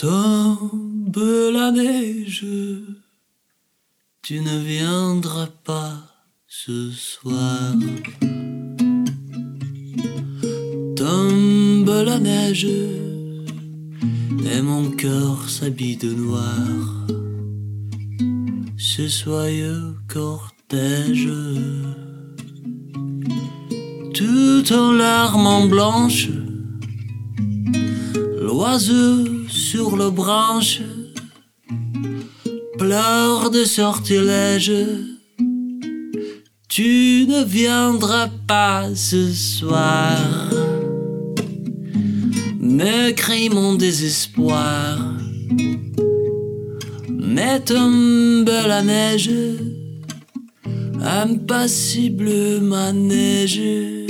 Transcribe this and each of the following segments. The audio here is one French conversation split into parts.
Tombe la neige, tu ne viendras pas ce soir. Tombe la neige, et mon cœur s'habille de noir. Ce soyeux cortège, tout en larmes blanches, l'oiseau sur le branche pleure de sortilège. Tu ne viendras pas ce soir. Me crie mon désespoir. Mais tombe la neige, impassible ma neige.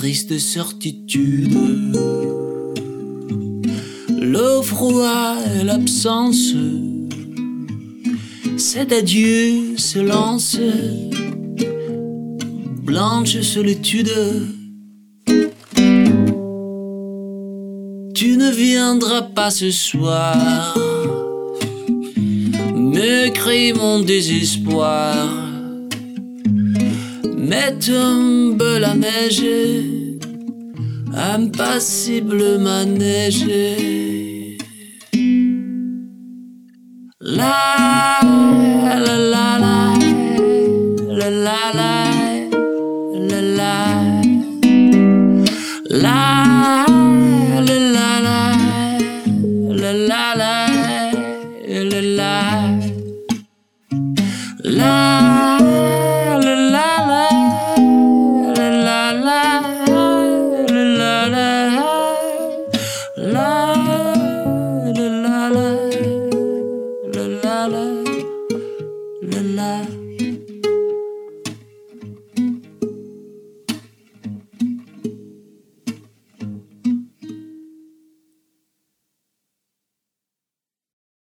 triste certitude le froid et l'absence. Cet adieu se lance, blanche solitude. Tu ne viendras pas ce soir, me crie mon désespoir. Mais tombe la neige, impassible ma neige. La la la la la la la la la la la la la la la la la la